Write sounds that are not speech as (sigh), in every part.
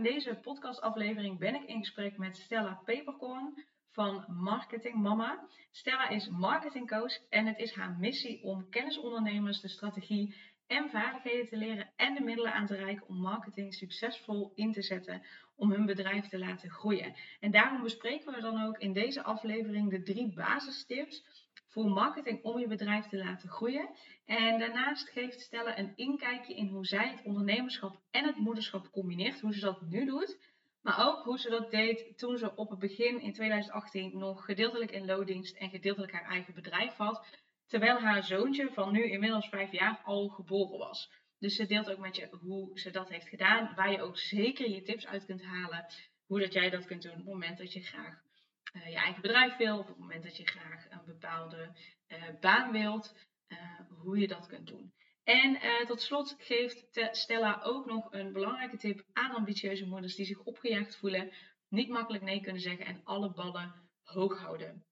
In deze podcastaflevering ben ik in gesprek met Stella Peperkorn van Marketing Mama. Stella is marketingcoach en het is haar missie om kennisondernemers de strategie en vaardigheden te leren en de middelen aan te reiken om marketing succesvol in te zetten om hun bedrijf te laten groeien. En daarom bespreken we dan ook in deze aflevering de drie basistips voor marketing om je bedrijf te laten groeien. En daarnaast geeft Stella een inkijkje in hoe zij het ondernemerschap en het moederschap combineert, hoe ze dat nu doet. Maar ook hoe ze dat deed toen ze op het begin in 2018 nog gedeeltelijk in loondienst en gedeeltelijk haar eigen bedrijf had. Terwijl haar zoontje van nu inmiddels vijf jaar al geboren was. Dus ze deelt ook met je hoe ze dat heeft gedaan. Waar je ook zeker je tips uit kunt halen. Hoe dat jij dat kunt doen op het moment dat je graag je eigen bedrijf wil. Op het moment dat je graag een bepaalde uh, baan wilt. Uh, hoe je dat kunt doen. En tot slot geeft Stella ook nog een belangrijke tip aan ambitieuze moeders die zich opgejaagd voelen. Niet makkelijk nee kunnen zeggen en alle ballen hoog houden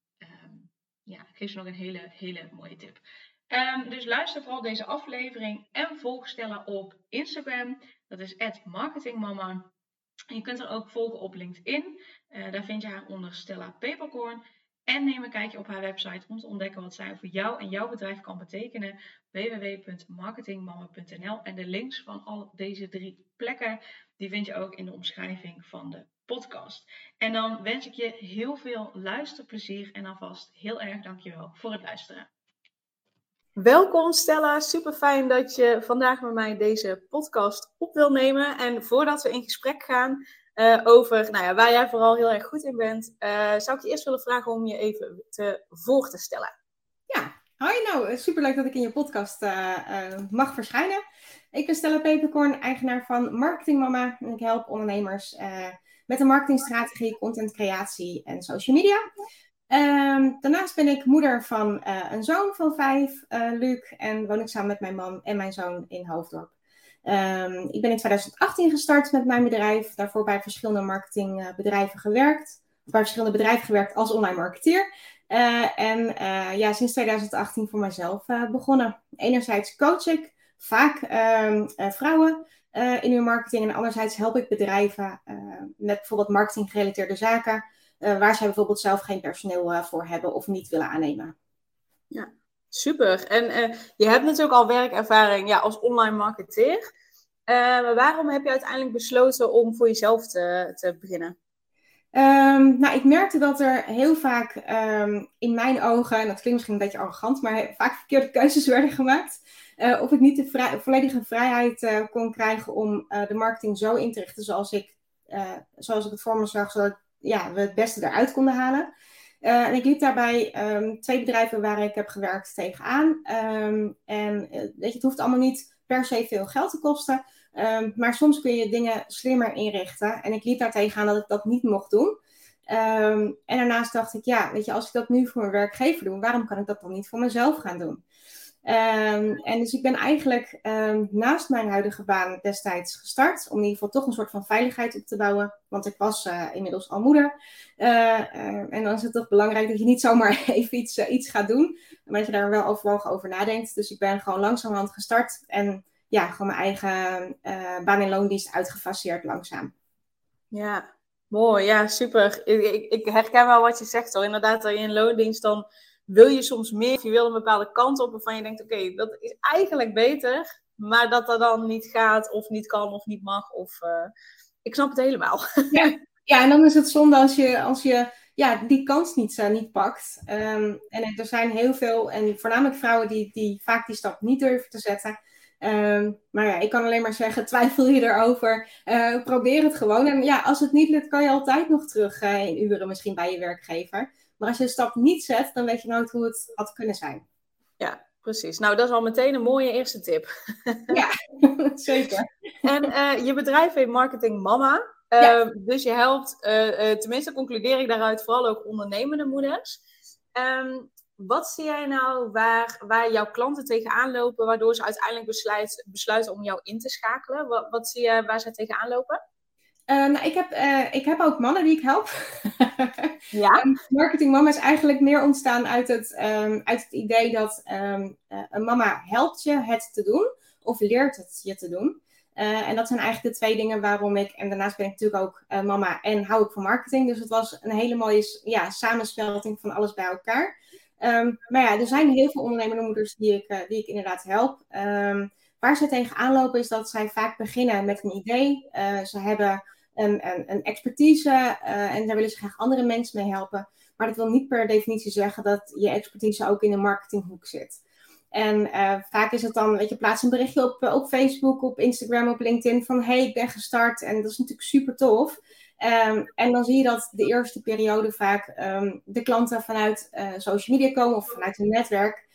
ja, ik geef ze nog een hele, hele mooie tip. Um, dus luister vooral deze aflevering en volg Stella op Instagram. Dat is marketingmama. Je kunt er ook volgen op LinkedIn. Uh, daar vind je haar onder Stella Peperkorn. En neem een kijkje op haar website om te ontdekken wat zij voor jou en jouw bedrijf kan betekenen. www.marketingmama.nl En de links van al deze drie plekken, die vind je ook in de omschrijving van de podcast. En dan wens ik je heel veel luisterplezier en alvast heel erg dankjewel voor het luisteren. Welkom Stella, super fijn dat je vandaag met mij deze podcast op wil nemen. En voordat we in gesprek gaan uh, over nou ja, waar jij vooral heel erg goed in bent, uh, zou ik je eerst willen vragen om je even te voor te stellen. Ja, hoi nou, eh, super leuk dat ik in je podcast mag verschijnen. Ik ben Stella Peperkorn, eigenaar van Marketing Mama en ik help ondernemers met een marketingstrategie, contentcreatie en social media. Um, daarnaast ben ik moeder van een zoon van vijf, uh, Luc, en woon ik samen met mijn man en mijn zoon in Hoofddorp. Um, ik ben in 2018 gestart met mijn bedrijf, daarvoor bij verschillende marketingbedrijven gewerkt, bij verschillende bedrijven gewerkt als online marketeer. Uh, en ja, sinds 2018 voor mezelf begonnen. Enerzijds coach ik vaak um, vrouwen in uw marketing. En anderzijds help ik bedrijven met bijvoorbeeld marketing gerelateerde zaken, waar zij bijvoorbeeld zelf geen personeel voor hebben of niet willen aannemen. Ja, super. En je hebt natuurlijk al werkervaring ja, als online marketeer. maar waarom heb je uiteindelijk besloten om voor jezelf te, te beginnen? Um, nou, ik merkte dat er heel vaak um, in mijn ogen, en dat klinkt misschien een beetje arrogant, maar vaak verkeerde keuzes (laughs) werden gemaakt. Uh, of ik niet de volledige vrijheid kon krijgen om de marketing zo in te richten zoals ik, zoals ik het voor me zag, zodat ja, we het beste eruit konden halen. En ik liep daarbij um, twee bedrijven waar ik heb gewerkt tegenaan. Um, en weet je, het hoeft allemaal niet per se veel geld te kosten. Um, maar soms kun je dingen slimmer inrichten. En ik liep daar tegenaan dat ik dat niet mocht doen. en daarnaast dacht ik, ja, weet je, als ik dat nu voor mijn werkgever doe, waarom kan ik dat dan niet voor mezelf gaan doen? Um, en dus ik ben eigenlijk um, naast mijn huidige baan destijds gestart. Om in ieder geval toch een soort van veiligheid op te bouwen. Want ik was uh, inmiddels al moeder. Uh, uh, en dan is het toch belangrijk dat je niet zomaar (laughs) even iets, iets gaat doen. Maar dat je daar wel overwogen over nadenkt. Dus ik ben gewoon langzamerhand gestart. En ja, gewoon mijn eigen baan- en loondienst uitgefaseerd langzaam. Ja, mooi. Ja, super. Ik, ik, ik herken wel wat je zegt hoor. Inderdaad, dat je in loondienst dan wil je soms meer, of je wil een bepaalde kant op waarvan je denkt, oké, dat is eigenlijk beter, maar dat dat dan niet gaat, of niet kan, of niet mag, of uh, ik snap het helemaal. (laughs) Ja, ja, en dan is het zonde als je, als je ja, die kans niet, uh, niet pakt. Um, en er zijn heel veel, en voornamelijk vrouwen die, die vaak die stap niet durven te zetten. Um, maar ja, ik kan alleen maar zeggen, (laughs) twijfel je erover. Uh, probeer het gewoon. En ja, als het niet lukt, kan je altijd nog terug in uren misschien bij je werkgever. Maar als je een stap niet zet, dan weet je nooit hoe het had kunnen zijn. Ja, precies. Nou, dat is al meteen een mooie eerste tip. (laughs) Ja, (laughs) zeker. En uh, je bedrijf heet Marketing Mama. Ehm, dus je helpt, uh, tenminste concludeer ik daaruit, vooral ook ondernemende moeders. Ehm, wat zie jij nou waar, waar jouw klanten tegenaan lopen, waardoor ze uiteindelijk besluit, besluiten om jou in te schakelen? Wat, wat zie je waar ze tegenaan lopen? Uh, nou, ik, heb, uh, ik heb ook mannen die ik help. (laughs) ja. marketing mama is eigenlijk meer ontstaan uit het, um, uit het idee dat um, uh, een mama helpt je het te doen of leert het je te doen. en dat zijn eigenlijk de twee dingen waarom ik, en daarnaast ben ik natuurlijk ook mama en hou ik van marketing. Dus het was een hele mooie ja, samensmelting van alles bij elkaar. Maar ja, er zijn heel veel ondernemende moeders die ik, die ik inderdaad help. waar ze tegenaan lopen is dat zij vaak beginnen met een idee. ze hebben een, een expertise uh, en daar willen ze graag andere mensen mee helpen. Maar dat wil niet per definitie zeggen dat je expertise ook in de marketinghoek zit. En uh, vaak is het dan, weet je, plaats een berichtje op, uh, op Facebook, op Instagram, op LinkedIn van hey, ik ben gestart en dat is natuurlijk super tof. Um, en dan zie je dat de eerste periode vaak um, de klanten vanuit social media komen of vanuit hun netwerk.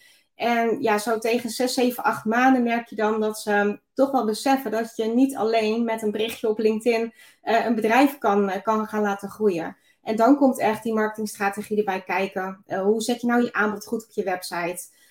En ja, zo tegen 6, 7, 8 maanden merk je dan dat ze toch wel beseffen dat je niet alleen met een berichtje op LinkedIn uh, een bedrijf kan, uh, kan gaan laten groeien. En dan komt echt die marketingstrategie erbij kijken. Uh, hoe zet je nou je aanbod goed op je website?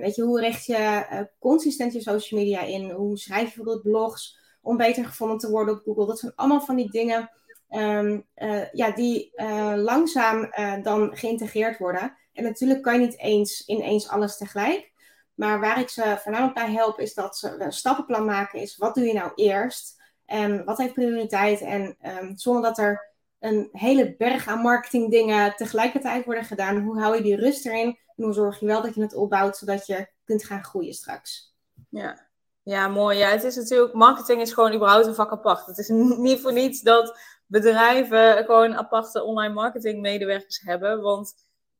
weet je, hoe richt je consistent je social media in? Hoe schrijf je bijvoorbeeld blogs om beter gevonden te worden op Google? Dat zijn allemaal van die dingen um, ja, die langzaam dan geïntegreerd worden. En natuurlijk kan je niet eens ineens alles tegelijk. Maar waar ik ze voornamelijk bij help, is dat ze een stappenplan maken. Is wat doe je nou eerst? En wat heeft prioriteit? En um, zonder dat er een hele berg aan marketingdingen tegelijkertijd worden gedaan. Hoe hou je die rust erin? En hoe zorg je wel dat je het opbouwt, zodat je kunt gaan groeien straks? Ja, ja mooi. Ja, het is natuurlijk, marketing is gewoon überhaupt een vak apart. Het is niet voor niets dat bedrijven gewoon aparte online marketing medewerkers hebben. Want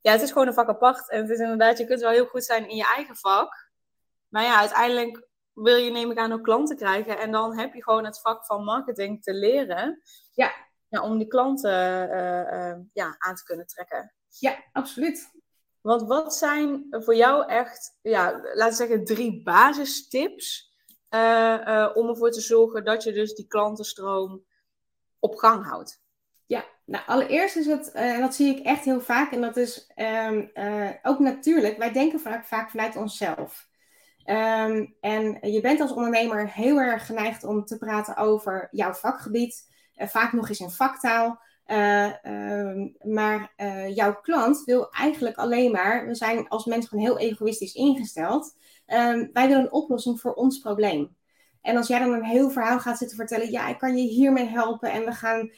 ja, het is gewoon een vak apart. En het is inderdaad, je kunt wel heel goed zijn in je eigen vak. Maar ja, uiteindelijk wil je, neem ik aan, ook klanten krijgen. En dan heb je gewoon het vak van marketing te leren. Ja. ja om die klanten uh, uh, ja, aan te kunnen trekken. Ja, absoluut. Want wat zijn voor jou echt, ja, laten we zeggen, drie basistips uh, om ervoor te zorgen dat je dus die klantenstroom op gang houdt? Ja, nou allereerst is het, en dat zie ik echt heel vaak, en dat is um, ook natuurlijk, wij denken vaak, vaak vanuit onszelf. Um, en je bent als ondernemer heel erg geneigd om te praten over jouw vakgebied, uh, vaak nog eens in vaktaal. Um, maar jouw klant wil eigenlijk alleen maar, we zijn als mensen gewoon heel egoïstisch ingesteld, wij willen een oplossing voor ons probleem. En als jij dan een heel verhaal gaat zitten vertellen, ja, ik kan je hiermee helpen en we gaan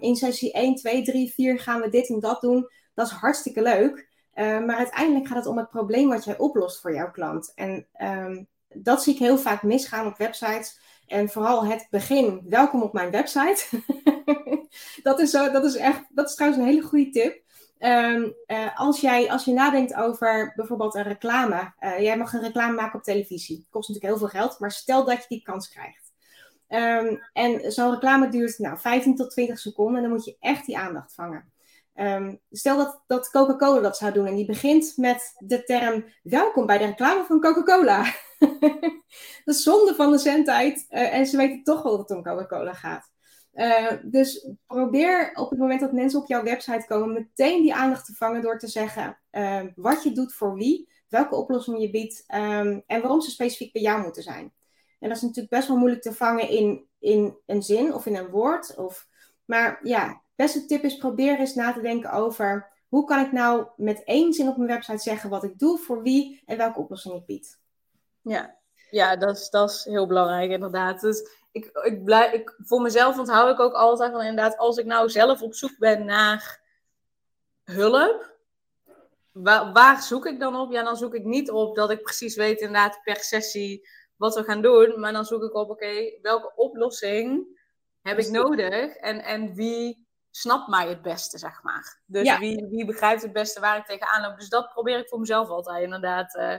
in sessie 1, 2, 3, 4 gaan we dit en dat doen, dat is hartstikke leuk. Uh, maar uiteindelijk gaat het om het probleem wat jij oplost voor jouw klant. En um, dat zie ik heel vaak misgaan op websites. En vooral het begin, welkom op mijn website. (laughs) dat, is zo, dat is echt, dat is trouwens een hele goede tip. Um, uh, als, jij, als je nadenkt over bijvoorbeeld een reclame. Uh, jij mag een reclame maken op televisie. Kost natuurlijk heel veel geld, maar stel dat je die kans krijgt. Um, en zo'n reclame duurt nou, 15 tot 20 seconden en dan moet je echt die aandacht vangen. Um, stel dat, dat Coca-Cola dat zou doen en die begint met de term welkom bij de reclame van Coca-Cola. (laughs) dat is zonde van de zendtijd uh, en ze weten toch wel dat het om Coca-Cola gaat. Uh, dus probeer op het moment dat mensen op jouw website komen meteen die aandacht te vangen door te zeggen uh, wat je doet voor wie, welke oplossing je biedt um, en waarom ze specifiek bij jou moeten zijn. En dat is natuurlijk best wel moeilijk te vangen in, in een zin of in een woord. Of, maar ja, beste tip is probeer eens na te denken over hoe kan ik nou met één zin op mijn website zeggen wat ik doe, voor wie en welke oplossing ik bied. Ja, ja dat, is, dat is heel belangrijk inderdaad. Dus ik, ik blijf, ik, voor mezelf onthoud ik ook altijd van inderdaad, als ik nou zelf op zoek ben naar hulp, waar, waar, zoek ik dan op? Ja, dan zoek ik niet op dat ik precies weet inderdaad per sessie wat we gaan doen, maar dan zoek ik op, oké, welke oplossing heb ik nodig en, en wie snapt mij het beste, zeg maar. Dus wie, wie begrijpt het beste waar ik tegenaan loop. Dus dat probeer ik voor mezelf altijd inderdaad uh,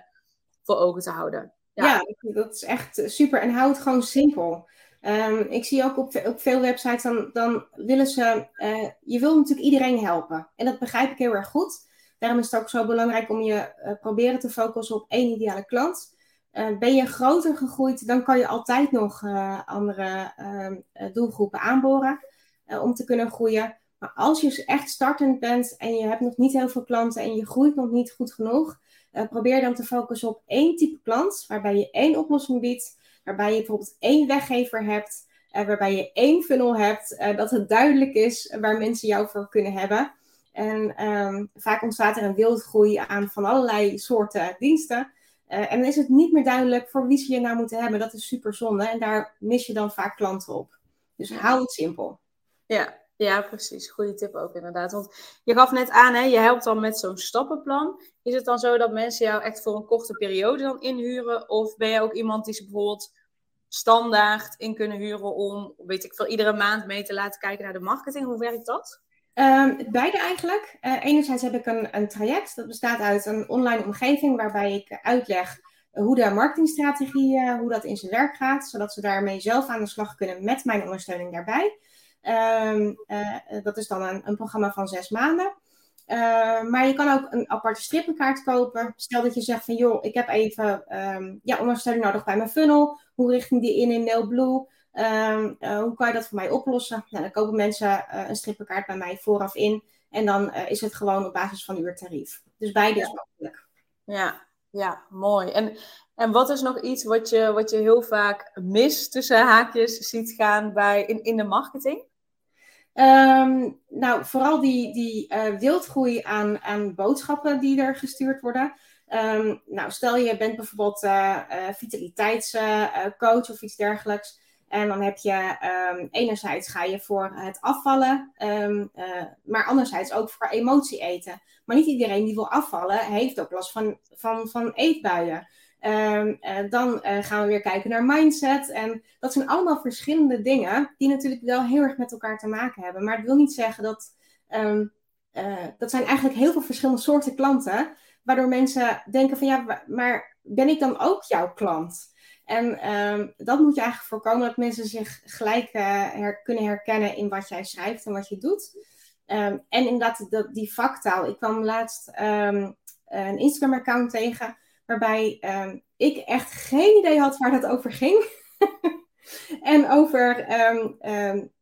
voor ogen te houden. Ja. ja. dat is echt super. En houd het gewoon simpel. Um, ik zie ook op, op veel websites, dan, dan willen ze... Uh, je wil natuurlijk iedereen helpen. En dat begrijp ik heel erg goed. Daarom is het ook zo belangrijk om je uh, proberen te focussen op één ideale klant. ben je groter gegroeid, dan kan je altijd nog andere ehm, doelgroepen aanboren. om te kunnen groeien. Maar als je echt startend bent en je hebt nog niet heel veel klanten en je groeit nog niet goed genoeg, probeer dan te focussen op één type klant, waarbij je één oplossing biedt, waarbij je bijvoorbeeld één weggever hebt, waarbij je één funnel hebt, dat het duidelijk is waar mensen jou voor kunnen hebben. En ehm, vaak ontstaat er een wildgroei aan van allerlei soorten diensten. Uh, en dan is het niet meer duidelijk voor wie ze je nou moeten hebben. Dat is super zonde. En daar mis je dan vaak klanten op. Dus hou het simpel. Ja, ja, precies. Goede tip ook inderdaad. Want je gaf net aan, hè, je helpt dan met zo'n stappenplan. Is het dan zo dat mensen jou echt voor een korte periode dan inhuren? Of ben je ook iemand die ze bijvoorbeeld standaard in kunnen huren om, weet ik veel, iedere maand mee te laten kijken naar de marketing? Hoe werkt dat? Um, beide eigenlijk. Uh, enerzijds heb ik een, een, traject dat bestaat uit een online omgeving waarbij ik uitleg hoe de marketingstrategie, uh, hoe dat in zijn werk gaat, zodat ze daarmee zelf aan de slag kunnen met mijn ondersteuning daarbij. Um, uh, dat is dan een, een, programma van zes maanden. maar je kan ook een aparte strippenkaart kopen. Stel dat je zegt van joh, ik heb even um, ja, ondersteuning nodig bij mijn funnel. Hoe richt ik die in in Mailblue? Um, uh, hoe kan je dat voor mij oplossen? Nou, dan kopen mensen uh, een strippenkaart bij mij vooraf in. En dan uh, is het gewoon op basis van uurtarief. Dus beide is mogelijk. Ja, ja, mooi. En, en wat is nog iets wat je, wat je heel vaak mist tussen haakjes ziet gaan bij, in, in de marketing? Um, nou, vooral die, die wildgroei aan, aan boodschappen die er gestuurd worden. Um, nou, stel je bent bijvoorbeeld vitaliteitscoach of iets dergelijks. En dan heb je um, enerzijds ga je voor het afvallen, maar anderzijds ook voor emotie eten. Maar niet iedereen die wil afvallen heeft ook last van, van, van eetbuien. Um, uh, dan uh, gaan we weer kijken naar mindset. En dat zijn allemaal verschillende dingen die natuurlijk wel heel erg met elkaar te maken hebben. Maar dat wil niet zeggen dat. dat zijn eigenlijk heel veel verschillende soorten klanten. Waardoor mensen denken van ja, maar ben ik dan ook jouw klant? En um, dat moet je eigenlijk voorkomen dat mensen zich gelijk kunnen herkennen in wat jij schrijft en wat je doet. En inderdaad, dat, die vaktaal. Ik kwam laatst een Instagram-account tegen waarbij ik echt geen idee had waar dat over ging. (laughs) en over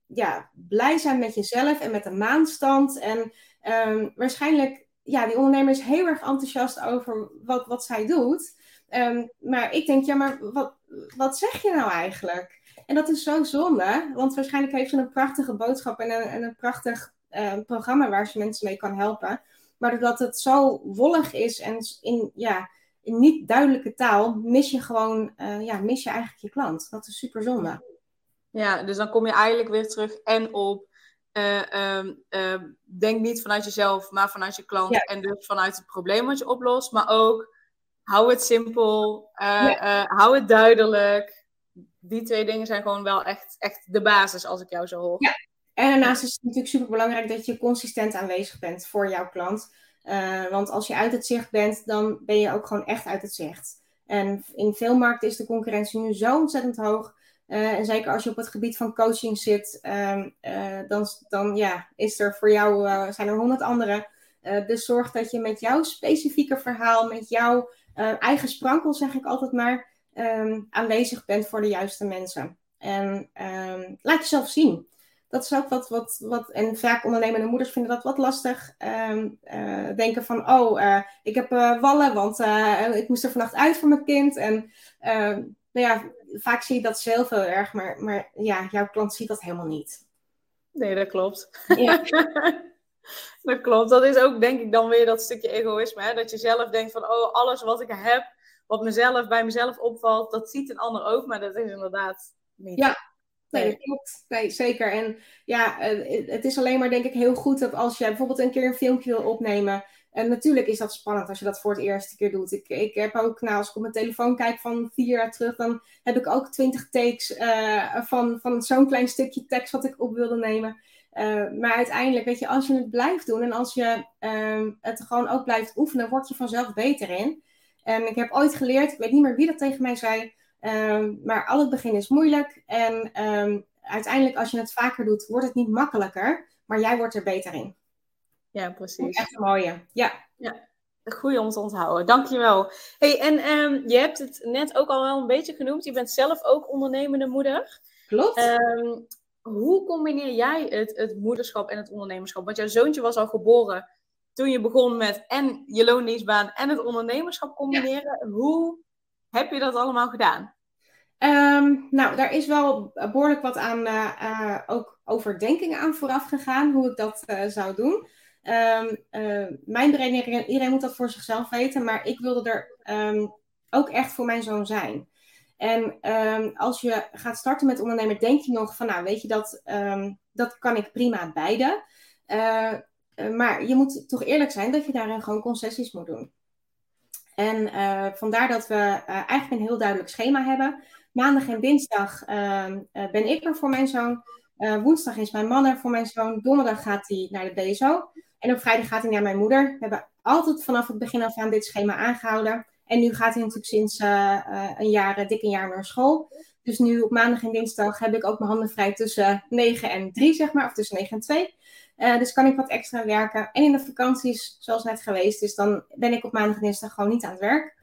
ja, blij zijn met jezelf en met de maanstand. En waarschijnlijk, ja, die ondernemer is heel erg enthousiast over wat, wat zij doet. Um, maar ik denk, ja, maar wat, wat zeg je nou eigenlijk? En dat is zo zonde, want waarschijnlijk heeft ze een prachtige boodschap en een, en een prachtig programma waar ze mensen mee kan helpen. Maar doordat het zo wollig is en in, ja, in niet duidelijke taal, mis je gewoon, uh, ja, mis je eigenlijk je klant. Dat is super zonde. Ja, dus dan kom je eigenlijk weer terug en op uh, denk niet vanuit jezelf, maar vanuit je klant. Ja. En dus vanuit het probleem wat je oplost, maar ook hou het simpel, hou het duidelijk. Die twee dingen zijn gewoon wel echt, echt de basis als ik jou zo hoor. Ja. En daarnaast is het natuurlijk super belangrijk dat je consistent aanwezig bent voor jouw klant. Uh, want als je uit het zicht bent, dan ben je ook gewoon echt uit het zicht. En in veel markten is de concurrentie nu zo ontzettend hoog. Uh, en zeker als je op het gebied van coaching zit, um, dan, dan ja, is er voor jou, zijn er honderd anderen. dus zorg dat je met jouw specifieke verhaal, met jouw eigen sprankel, zeg ik altijd maar, um, aanwezig bent voor de juiste mensen. En um, laat jezelf zien. Dat is ook wat, wat, wat, en vaak ondernemende moeders vinden dat wat lastig. Um, uh, denken van, oh, uh, ik heb wallen, want ik moest er vannacht uit voor mijn kind. En nou ja, vaak zie je dat zelf heel erg, maar, maar ja, jouw klant ziet dat helemaal niet. Nee, dat klopt. Ja. (laughs) dat klopt. Dat is ook denk ik dan weer dat stukje egoïsme. Hè? Dat je zelf denkt van, oh, alles wat ik heb, wat mezelf, bij mezelf opvalt, dat ziet een ander ook. Maar dat is inderdaad niet. Ja, nee, dat klopt. Nee, zeker. En ja, eh, het is alleen maar denk ik heel goed dat als jij bijvoorbeeld een keer een filmpje wil opnemen. En natuurlijk is dat spannend als je dat voor het eerste keer doet. Ik, ik heb ook, nou, als ik op mijn telefoon kijk van vier jaar terug, dan heb ik ook twintig takes uh, van, van zo'n klein stukje tekst wat ik op wilde nemen. Uh, maar uiteindelijk, weet je, als je het blijft doen en als je uh, het gewoon ook blijft oefenen, word je vanzelf beter in. En ik heb ooit geleerd, ik weet niet meer wie dat tegen mij zei, uh, maar al het begin is moeilijk. En ehm, uiteindelijk, als je het vaker doet, wordt het niet makkelijker, maar jij wordt er beter in. Ja, precies. Echt een mooie. Ja. ja. Goeie om te onthouden. Dankjewel. Hey, en um, je hebt het net ook al wel een beetje genoemd. Je bent zelf ook ondernemende moeder. Klopt. Hoe combineer jij het, het moederschap en het ondernemerschap? Want jouw zoontje was al geboren toen je begon met en je loondienstbaan en het ondernemerschap combineren. Hoe heb je dat allemaal gedaan? Ehm, nou, daar is wel behoorlijk wat aan uh, uh, ook overdenkingen aan vooraf gegaan, hoe ik dat uh, zou doen. Um, mijn beredenering, iedereen moet dat voor zichzelf weten, maar ik wilde er um, ook echt voor mijn zoon zijn. En als je gaat starten met ondernemen, denk je nog van, nou, weet je, dat, dat kan ik prima beide. maar je moet toch eerlijk zijn dat je daarin gewoon concessies moet doen. En vandaar dat we eigenlijk een heel duidelijk schema hebben. Maandag en dinsdag uh, ben ik er voor mijn zoon. Woensdag is mijn man er voor mijn zoon. Donderdag gaat hij naar de BSO. En op vrijdag gaat hij naar mijn moeder. We hebben altijd vanaf het begin af aan dit schema aangehouden. En nu gaat hij natuurlijk sinds een jaar, dik een jaar naar school. Dus nu op maandag en dinsdag heb ik ook mijn handen vrij tussen 9 en 3, zeg maar. Of tussen 9 en 2. Dus kan ik wat extra werken. En in de vakanties, zoals net geweest is, dan ben ik op maandag en dinsdag gewoon niet aan het werk.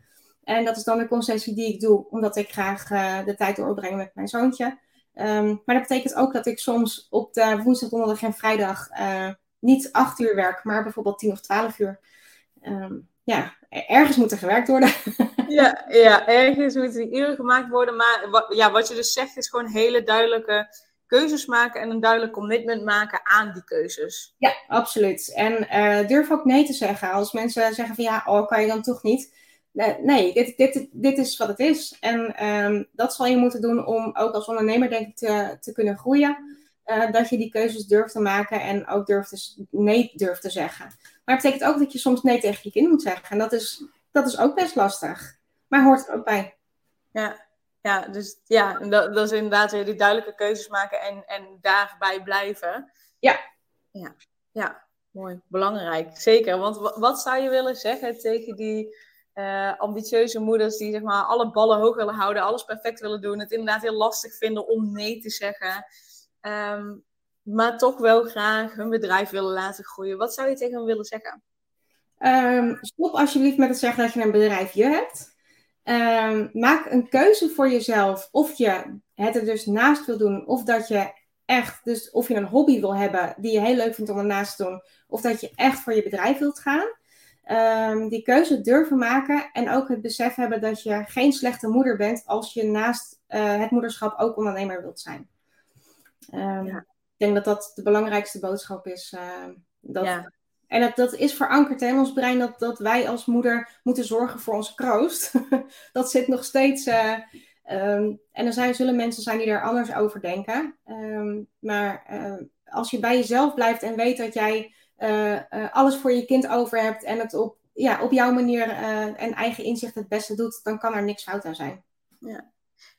En dat is dan de concessie die ik doe, omdat ik graag uh, de tijd doorbreng met mijn zoontje. Um, maar dat betekent ook dat ik soms op de woensdag, donderdag en vrijdag uh, niet acht uur werk, maar bijvoorbeeld tien of twaalf uur. Um, ja, ergens moet er gewerkt worden. (laughs) ja, ja, ergens moeten die uren gemaakt worden. Maar wat, ja, wat je dus zegt is gewoon hele duidelijke keuzes maken en een duidelijk commitment maken aan die keuzes. Ja, absoluut. En uh, durf ook nee te zeggen. Als mensen zeggen van ja, oh, kan je dan toch niet nee, dit, dit, dit is wat het is. En um, dat zal je moeten doen om ook als ondernemer, denk ik, te, te kunnen groeien. Uh, dat je die keuzes durft te maken en ook durft te, nee durft te zeggen. Maar het betekent ook dat je soms nee tegen je kind moet zeggen. En dat is, dat is ook best lastig. Maar hoort er ook bij. Ja, ja dus ja, dat, dat is inderdaad weer die duidelijke keuzes maken en, en daarbij blijven. Ja. Ja, ja, mooi. Belangrijk. Zeker. Want wat zou je willen zeggen tegen die uh, ambitieuze moeders die zeg maar alle ballen hoog willen houden, alles perfect willen doen, het inderdaad heel lastig vinden om nee te zeggen, um, maar toch wel graag hun bedrijf willen laten groeien. Wat zou je tegen hen willen zeggen? Um, stop alsjeblieft met het zeggen dat je een bedrijfje hebt. Um, maak een keuze voor jezelf of je het er dus naast wil doen, of dat je echt, dus of je een hobby wil hebben die je heel leuk vindt om ernaast te doen, of dat je echt voor je bedrijf wilt gaan um, die keuze durven maken en ook het besef hebben dat je geen slechte moeder bent als je naast uh, het moederschap ook ondernemer wilt zijn. Um, ja. Ik denk dat dat de belangrijkste boodschap is. Uh, dat, ja. En dat, dat is verankerd in ons brein dat, dat wij als moeder moeten zorgen voor onze kroost. (laughs) dat zit nog steeds. Uh, um, en er zijn, zullen mensen zijn die er anders over denken. maar als je bij jezelf blijft en weet dat jij uh, alles voor je kind over hebt en het op, ja, op jouw manier en eigen inzicht het beste doet, dan kan er niks fout aan zijn. Ja.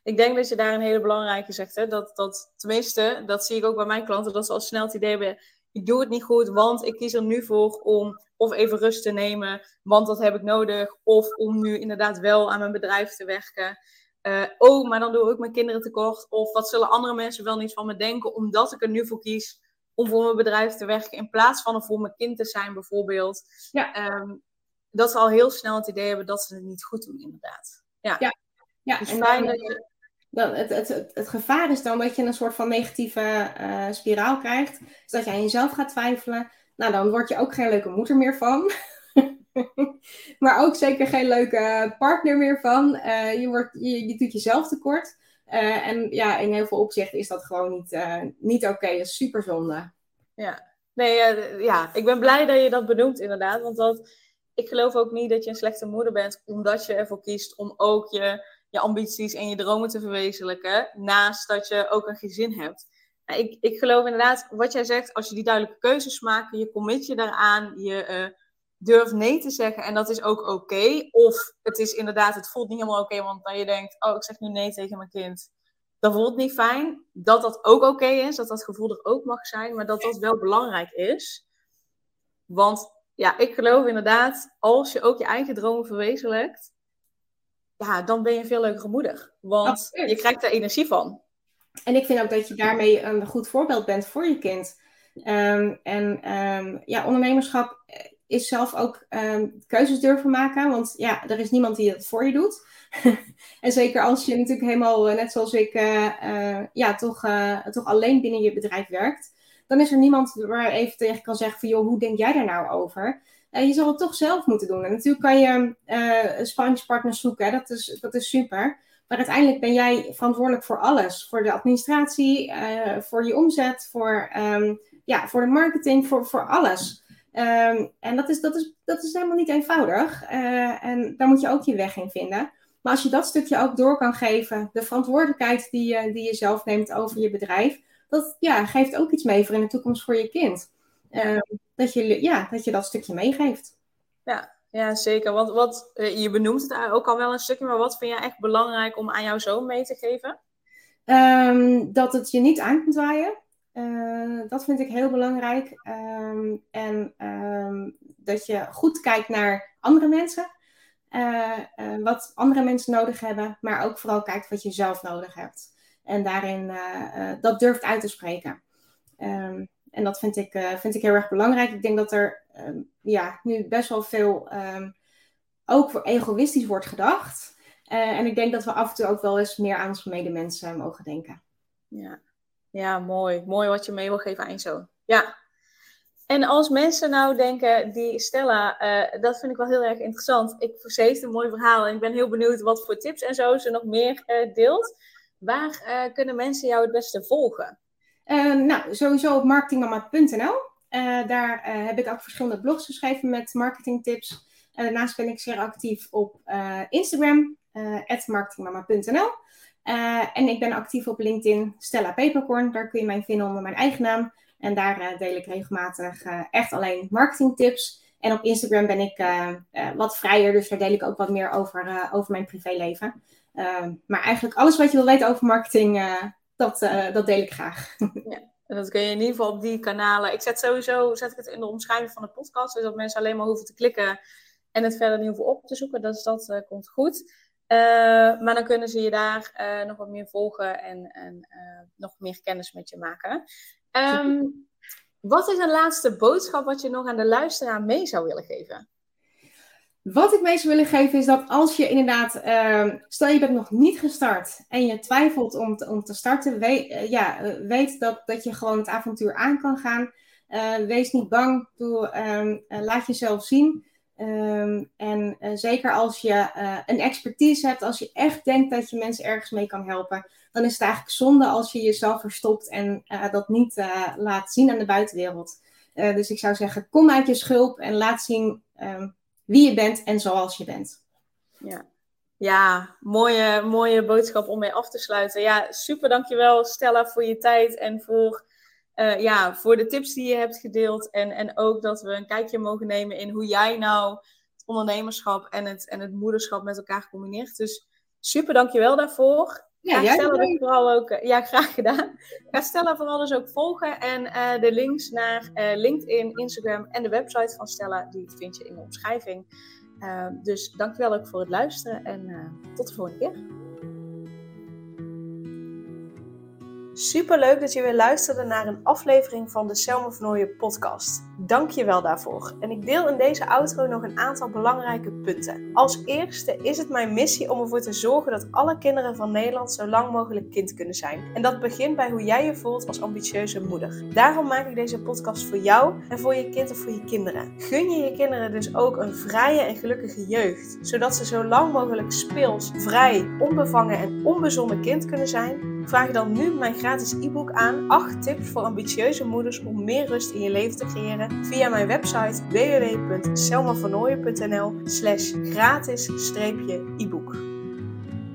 Ik denk dat je daar een hele belangrijke zegt. Hè? Dat, dat, tenminste, dat zie ik ook bij mijn klanten, dat ze al snel het idee hebben, ik doe het niet goed, want ik kies er nu voor om of even rust te nemen, want dat heb ik nodig, of om nu inderdaad wel aan mijn bedrijf te werken. Uh, oh, maar dan doe ik mijn kinderen tekort. Of wat zullen andere mensen wel niet van me denken, omdat ik er nu voor kies om voor mijn bedrijf te werken in plaats van er voor mijn kind te zijn, bijvoorbeeld. Ja. Um, dat ze al heel snel het idee hebben dat ze het niet goed doen, inderdaad. Ja, ja. ja. Dus en fijn dat je... Dan, het, het, het, gevaar is dan dat je een soort van negatieve uh, spiraal krijgt. Dus dat je aan jezelf gaat twijfelen. Nou, dan word je ook geen leuke moeder meer van. (laughs) maar ook zeker geen leuke partner meer van. Uh, je, wordt, je, je doet jezelf tekort. Uh, en ja, in heel veel opzichten is dat gewoon niet, niet oké. Okay. Dat is super zonde. Ja. Nee, ja, ik ben blij dat je dat benoemt inderdaad. Want dat, ik geloof ook niet dat je een slechte moeder bent omdat je ervoor kiest om ook je, je ambities en je dromen te verwezenlijken. Naast dat je ook een gezin hebt. Ik, ik geloof inderdaad, wat jij zegt, als je die duidelijke keuzes maakt, je commit je daaraan, je durf nee te zeggen en dat is ook oké. Of het is inderdaad, het voelt niet helemaal oké, want dan je denkt, oh, ik zeg nu nee tegen mijn kind. Dat voelt niet fijn. Dat dat ook oké is, dat dat gevoel er ook mag zijn, maar dat dat wel belangrijk is. Want ja, ik geloof inderdaad, als je ook je eigen dromen verwezenlijkt, ja, dan ben je veel leukere moeder. Want je krijgt er energie van. En ik vind ook dat je daarmee een goed voorbeeld bent voor je kind. Um, en um, ja, ondernemerschap is zelf ook ehm, keuzes durven maken. Want ja, er is niemand die dat voor je doet. (laughs) en zeker als je natuurlijk helemaal, eh, net zoals ik, uh, ja, toch, toch alleen binnen je bedrijf werkt. Dan is er niemand waar even tegen kan zeggen van, joh, hoe denk jij daar nou over? Je zal het toch zelf moeten doen. En natuurlijk kan je een spanningspartner zoeken, dat, is, dat is super. Maar uiteindelijk ben jij verantwoordelijk voor alles. Voor de administratie, voor je omzet, voor, um, ja, voor de marketing, voor, voor alles. Um, en dat is, dat, is, dat is helemaal niet eenvoudig. Uh, en daar moet je ook je weg in vinden. Maar als je dat stukje ook door kan geven, de verantwoordelijkheid die je, die je zelf neemt over je bedrijf, dat ja, geeft ook iets mee voor in de toekomst voor je kind. Uh, dat, je, ja, dat je dat stukje meegeeft. Ja, ja, zeker. Want wat, eh, je benoemt het ook al wel een stukje, maar wat vind jij echt belangrijk om aan jouw zoon mee te geven? Um, dat het je niet aan kunt waaien. Uh, dat vind ik heel belangrijk. Um, en um, dat je goed kijkt naar andere mensen. Uh, uh, wat andere mensen nodig hebben, maar ook vooral kijkt wat je zelf nodig hebt. En daarin dat durft uit te spreken. Um, en dat vind ik, vind ik heel erg belangrijk. Ik denk dat er ja, nu best wel veel ook voor egoïstisch wordt gedacht. en ik denk dat we af en toe ook wel eens meer aan onze medemensen mogen denken. Ja. Ja, mooi. Mooi wat je mee wil geven aan je zoon. Ja. En als mensen nou denken, die Stella, dat vind ik wel heel erg interessant. Ik, ze heeft een mooi verhaal en ik ben heel benieuwd wat voor tips en zo ze nog meer deelt. Waar kunnen mensen jou het beste volgen? Nou, sowieso op marketingmama.nl. daar heb ik ook verschillende blogs geschreven met marketingtips. En daarnaast ben ik zeer actief op Instagram, marketingmama.nl. En ik ben actief op LinkedIn, Stella Peperkorn. Daar kun je mij vinden onder mijn eigen naam. En daar deel ik regelmatig echt alleen marketingtips. En op Instagram ben ik wat vrijer, dus daar deel ik ook wat meer over, over mijn privéleven. maar eigenlijk alles wat je wil weten over marketing, dat, dat deel ik graag. (laughs) ja. En dat kun je in ieder geval op die kanalen. Ik zet sowieso zet ik het in de omschrijving van de podcast, dus dat mensen alleen maar hoeven te klikken en het verder niet hoeven op te zoeken. Dus dat komt goed. Uh, maar dan kunnen ze je daar uh, nog wat meer volgen en, en nog meer kennis met je maken. Um, wat is een laatste boodschap wat je nog aan de luisteraar mee zou willen geven? Wat ik mee zou willen geven is dat als je inderdaad, ehm, stel je bent nog niet gestart en je twijfelt om te, om te starten, weet, ja, weet dat, dat je gewoon het avontuur aan kan gaan. wees niet bang, doe, um, laat jezelf zien. Um, en zeker als je een expertise hebt, als je echt denkt dat je mensen ergens mee kan helpen, dan is het eigenlijk zonde als je jezelf verstopt en dat niet laat zien aan de buitenwereld. dus ik zou zeggen, kom uit je schulp en laat zien wie je bent en zoals je bent. Ja, ja mooie, mooie boodschap om mee af te sluiten. Ja, super dankjewel Stella voor je tijd en voor uh, ja, voor de tips die je hebt gedeeld. En, en ook dat we een kijkje mogen nemen in hoe jij nou het ondernemerschap en het, en het moederschap met elkaar combineert. Dus super, dankjewel daarvoor. Ja, Stella dus vooral ook, eh, ja, graag gedaan. Ga Stella vooral dus ook volgen. En uh, de links naar uh, LinkedIn, Instagram en de website van Stella, die vind je in de omschrijving. Uh, dus dankjewel ook voor het luisteren en tot de volgende keer. Super leuk dat je weer luisterde naar een aflevering van de Selma Vernooien podcast. Dank je wel daarvoor. En ik deel in deze outro nog een aantal belangrijke punten. Als eerste is het mijn missie om ervoor te zorgen dat alle kinderen van Nederland zo lang mogelijk kind kunnen zijn. En dat begint bij hoe jij je voelt als ambitieuze moeder. Daarom maak ik deze podcast voor jou en voor je kind en voor je kinderen. Gun je je kinderen dus ook een vrije en gelukkige jeugd, zodat ze zo lang mogelijk speels, vrij, onbevangen en onbezonnen kind kunnen zijn Vraag dan nu mijn gratis e-book aan 8 tips voor ambitieuze moeders om meer rust in je leven te creëren via mijn website www.selmavernooien.nl slash gratis-e-book.